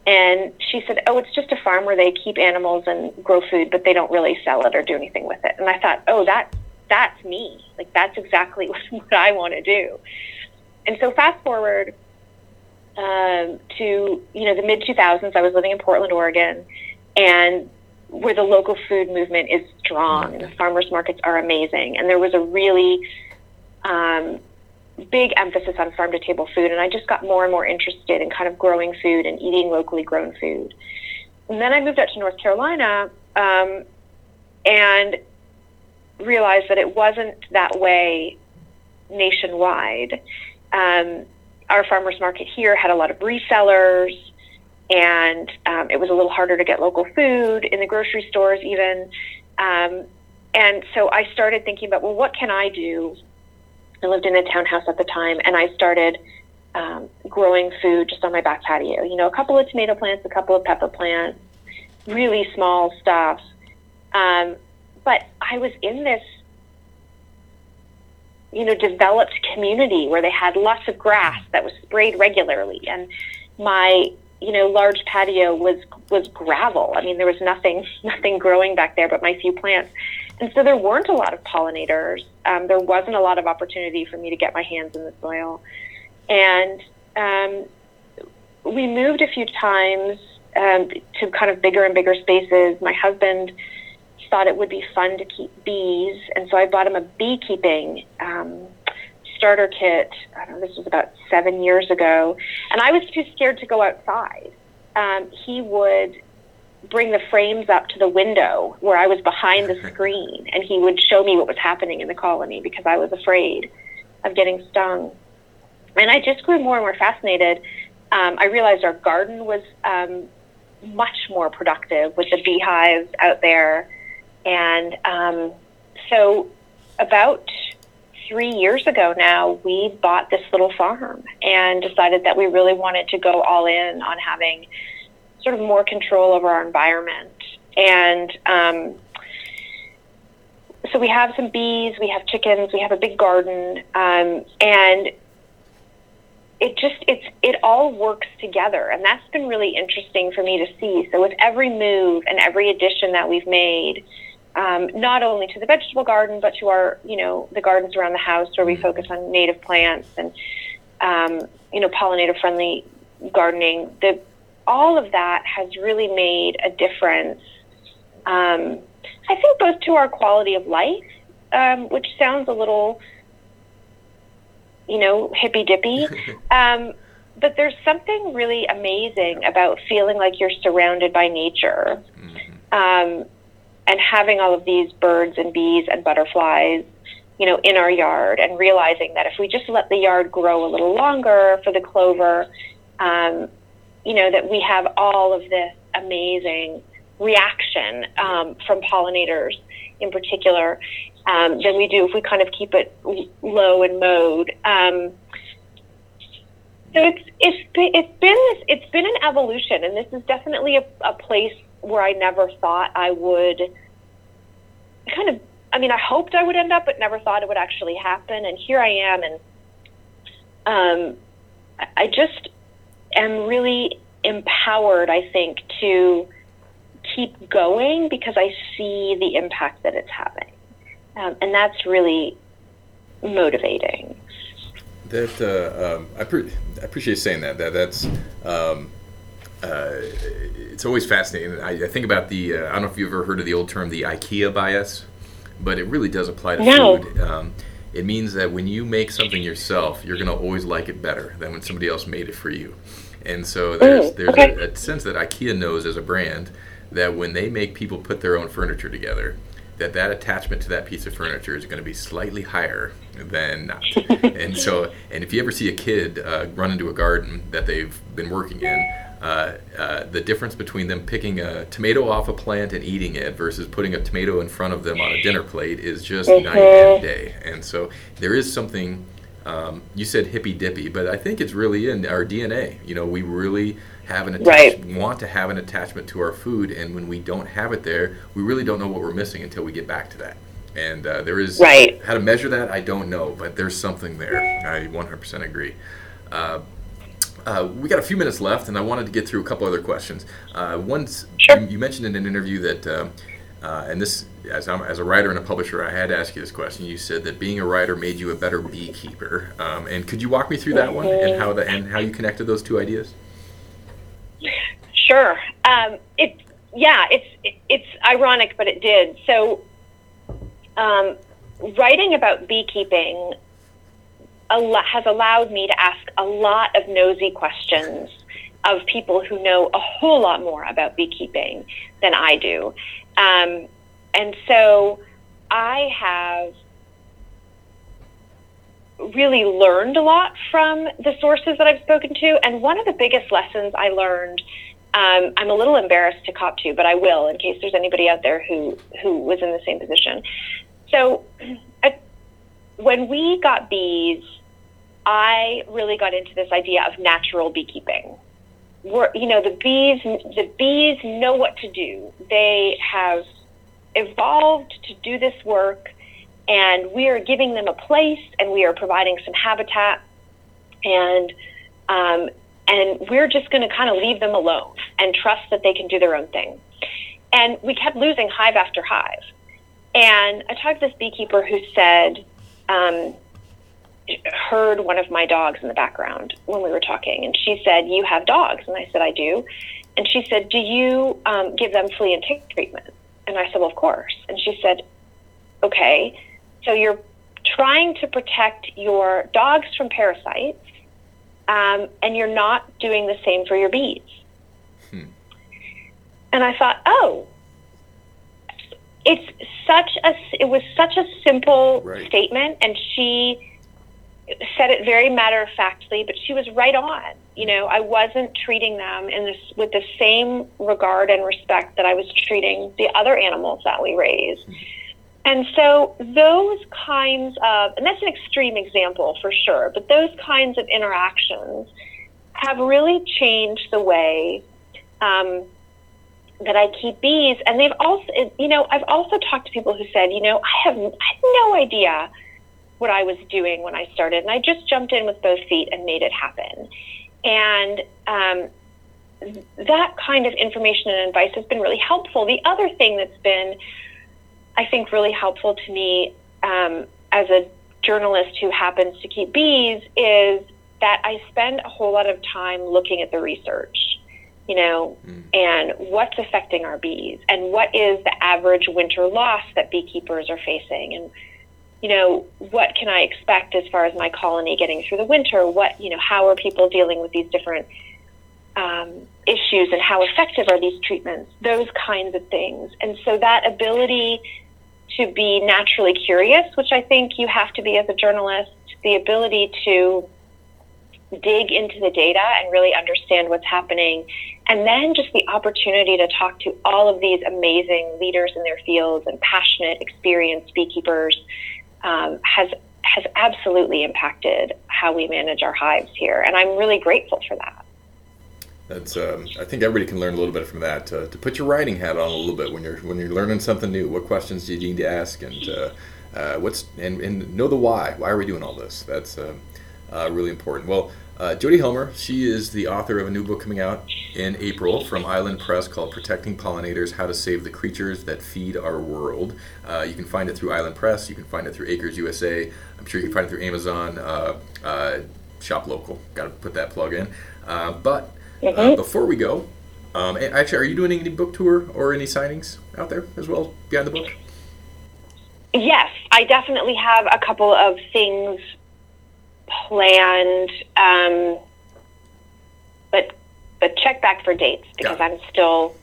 And she said, "Oh, it's just a farm where they keep animals and grow food, but they don't really sell it or do anything with it." And I thought, "Oh, that that's me. Like that's exactly what, <laughs> what I want to do." And so fast forward um, to you know the mid 2000s. I was living in Portland, Oregon, and where the local food movement is strong. And the farmers markets are amazing, and there was a really um, big emphasis on farm to table food. And I just got more and more interested in kind of growing food and eating locally grown food. And then I moved out to North Carolina um, and realized that it wasn't that way nationwide. Um, our farmers market here had a lot of resellers, and um, it was a little harder to get local food in the grocery stores, even. Um, and so I started thinking about, well, what can I do? I lived in a townhouse at the time, and I started um, growing food just on my back patio. You know, a couple of tomato plants, a couple of pepper plants, really small stuff. Um, but I was in this you know, developed community where they had lots of grass that was sprayed regularly. And my, you know, large patio was, was gravel. I mean, there was nothing, <laughs> nothing growing back there but my few plants. And so there weren't a lot of pollinators. Um, there wasn't a lot of opportunity for me to get my hands in the soil. And um, we moved a few times um, to kind of bigger and bigger spaces. My husband thought it would be fun to keep bees, and so I bought him a beekeeping um, starter kit. I don't know, this was about seven years ago, and I was too scared to go outside. Um, he would bring the frames up to the window where I was behind the screen, and he would show me what was happening in the colony because I was afraid of getting stung. And I just grew more and more fascinated. Um, I realized our garden was um, much more productive with the beehives out there. And um, so, about three years ago now, we bought this little farm and decided that we really wanted to go all in on having sort of more control over our environment. And um, so we have some bees, we have chickens, we have a big garden, um, and it just it's it all works together. And that's been really interesting for me to see. So with every move and every addition that we've made um, not only to the vegetable garden but to our you know the gardens around the house where we focus on native plants and um, you know pollinator friendly gardening the all of that has really made a difference um, i think both to our quality of life um, which sounds a little you know, hippy dippy. <laughs> um, but there's something really amazing about feeling like you're surrounded by nature mm-hmm. um, and having all of these birds and bees and butterflies, you know, in our yard and realizing that if we just let the yard grow a little longer for the clover, um, you know, that we have all of this amazing reaction um, from pollinators in particular um, than we do if we kind of keep it low and mowed. Um, so it's it's it's been this, it's been an evolution, and this is definitely a, a place where I never thought I would kind of. I mean, I hoped I would end up, but never thought it would actually happen. And here I am, and um, I just am really empowered. I think to keep going because I see the impact that it's having um, and that's really motivating. That uh, um, I, pre- I, appreciate saying that. That that's um, uh, it's always fascinating. I, I think about the uh, I don't know if you've ever heard of the old term the IKEA bias, but it really does apply to no. food. It means that when you make something yourself, you're going to always like it better than when somebody else made it for you. And so there's mm, there's okay. a, a sense that IKEA knows as a brand that when they make people put their own furniture together, that that attachment to that piece of furniture is going to be slightly higher than not. <laughs> and so, and if you ever see a kid uh, run into a garden that they've been working in, uh, uh, the difference between them picking a tomato off a plant and eating it versus putting a tomato in front of them on a dinner plate is just mm-hmm. night and day. And so, there is something. Um, you said hippy dippy, but I think it's really in our DNA. You know, we really have an attachment, right. want to have an attachment to our food, and when we don't have it there, we really don't know what we're missing until we get back to that. And uh, there is right. how to measure that. I don't know, but there's something there. I 100% agree. Uh, uh, we got a few minutes left, and I wanted to get through a couple other questions. Uh, once sure. you, you, mentioned in an interview that, uh, uh, and this as, as a writer and a publisher, I had to ask you this question. You said that being a writer made you a better beekeeper, um, and could you walk me through that one and how the and how you connected those two ideas? Sure. Um, it, yeah, it's it, it's ironic, but it did. So, um, writing about beekeeping has allowed me to ask a lot of nosy questions of people who know a whole lot more about beekeeping than I do. Um, and so I have really learned a lot from the sources that I've spoken to. And one of the biggest lessons I learned, um, I'm a little embarrassed to cop to, but I will in case there's anybody out there who, who was in the same position. So <clears throat> at, when we got bees, I really got into this idea of natural beekeeping. We're, you know, the bees, the bees know what to do. They have evolved to do this work and we are giving them a place and we are providing some habitat and um, and we're just going to kind of leave them alone and trust that they can do their own thing and we kept losing hive after hive and i talked to this beekeeper who said um, heard one of my dogs in the background when we were talking and she said you have dogs and i said i do and she said do you um, give them flea and tick treatment and i said well of course and she said okay so you're trying to protect your dogs from parasites, um, and you're not doing the same for your bees. Hmm. And I thought, oh, it's such a it was such a simple right. statement, and she said it very matter of factly, but she was right on. You know, I wasn't treating them in this with the same regard and respect that I was treating the other animals that we raise. Hmm. And so those kinds of, and that's an extreme example for sure, but those kinds of interactions have really changed the way um, that I keep bees. And they've also, you know, I've also talked to people who said, you know, I have, I have no idea what I was doing when I started. And I just jumped in with both feet and made it happen. And um, that kind of information and advice has been really helpful. The other thing that's been, I think, really helpful to me um, as a journalist who happens to keep bees is that I spend a whole lot of time looking at the research, you know, mm. and what's affecting our bees and what is the average winter loss that beekeepers are facing and you know, what can I expect as far as my colony getting through the winter? What, you know, how are people dealing with these different um, issues and how effective are these treatments? Those kinds of things. And so that ability to be naturally curious, which I think you have to be as a journalist, the ability to dig into the data and really understand what's happening. And then just the opportunity to talk to all of these amazing leaders in their fields and passionate, experienced beekeepers um, has has absolutely impacted how we manage our hives here, and I'm really grateful for that. That's. Um, I think everybody can learn a little bit from that. Uh, to put your writing hat on a little bit when you're when you're learning something new. What questions do you need to ask, and uh, uh, what's and, and know the why. Why are we doing all this? That's uh, uh, really important. Well, uh, Jodi Helmer, she is the author of a new book coming out in April from Island Press called Protecting Pollinators How to Save the Creatures That Feed Our World. Uh, you can find it through Island Press, you can find it through Acres USA, I'm sure you can find it through Amazon, uh, uh Shop Local. Got to put that plug in. Uh, but uh, mm-hmm. before we go, um, actually, are you doing any book tour or any signings out there as well behind the book? Yes, I definitely have a couple of things planned, um, but but check back for dates because yeah. I'm still.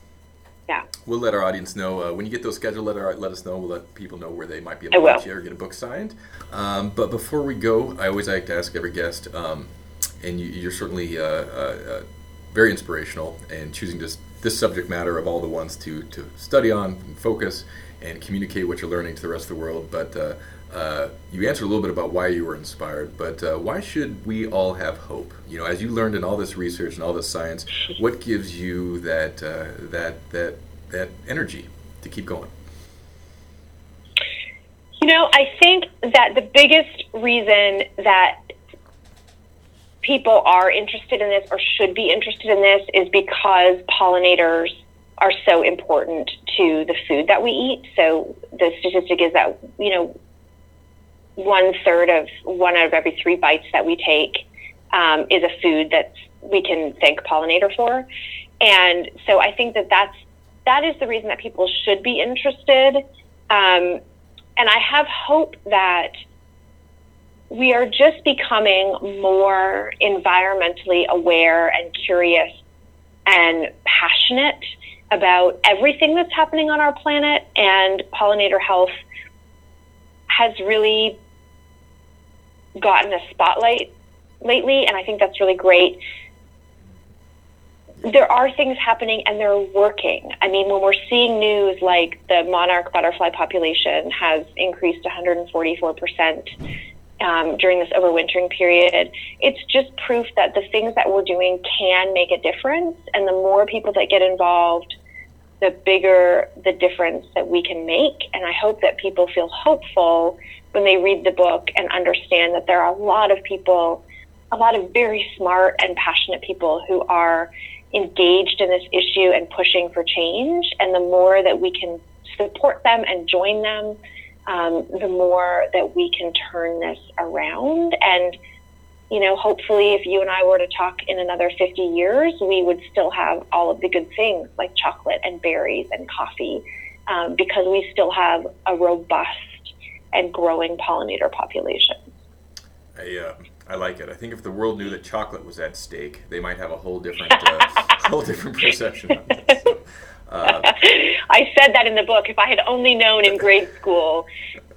Yeah. We'll let our audience know uh, when you get those scheduled. Let our, let us know. We'll let people know where they might be able to you or get a book signed. Um, but before we go, I always like to ask every guest, um, and you, are certainly uh, uh, uh, very inspirational and choosing this this subject matter of all the ones to to study on and focus and communicate what you're learning to the rest of the world. But uh, uh, you answered a little bit about why you were inspired, but uh, why should we all have hope? You know, as you learned in all this research and all this science, what gives you that uh, that that that energy to keep going? You know, I think that the biggest reason that people are interested in this or should be interested in this is because pollinators are so important to the food that we eat. So the statistic is that, you know, one third of one out of every three bites that we take um, is a food that we can thank pollinator for. And so I think that that's that is the reason that people should be interested. Um, and I have hope that we are just becoming more environmentally aware and curious and passionate about everything that's happening on our planet and pollinator health has really gotten a spotlight lately, and I think that's really great. There are things happening and they're working. I mean, when we're seeing news like the monarch butterfly population has increased 144% um, during this overwintering period, it's just proof that the things that we're doing can make a difference. And the more people that get involved, the bigger the difference that we can make. And I hope that people feel hopeful when they read the book and understand that there are a lot of people, a lot of very smart and passionate people who are engaged in this issue and pushing for change. And the more that we can support them and join them, um, the more that we can turn this around. And you know, hopefully, if you and I were to talk in another 50 years, we would still have all of the good things like chocolate and berries and coffee um, because we still have a robust and growing pollinator population. I, uh, I like it. I think if the world knew that chocolate was at stake, they might have a whole different, <laughs> uh, whole different perception. Of it. Uh, <laughs> I said that in the book. If I had only known in grade school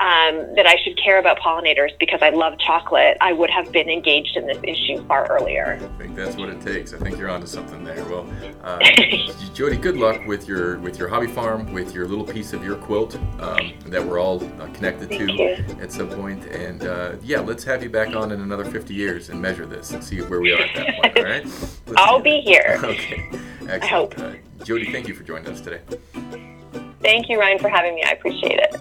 um, that I should care about pollinators because I love chocolate, I would have been engaged in this issue far earlier. I think that's what it takes. I think you're onto something there. Well, uh, <laughs> Jodi, good luck with your with your hobby farm, with your little piece of your quilt um, that we're all uh, connected Thank to you. at some point. And uh, yeah, let's have you back on in another 50 years and measure this and see where we are at that point. All right? <laughs> Let's I'll be here. <laughs> Okay. Excellent. I hope. Uh, Jodi, thank you for joining us today. Thank you, Ryan, for having me. I appreciate it.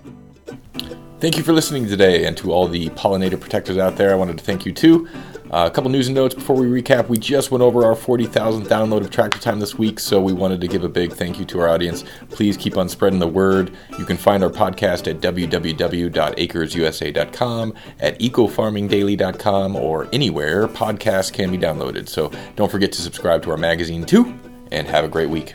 Thank you for listening today, and to all the pollinator protectors out there, I wanted to thank you too. Uh, a couple news and notes before we recap. We just went over our 40,000th download of Tractor Time this week, so we wanted to give a big thank you to our audience. Please keep on spreading the word. You can find our podcast at www.acresusa.com, at ecofarmingdaily.com, or anywhere podcasts can be downloaded. So don't forget to subscribe to our magazine too, and have a great week.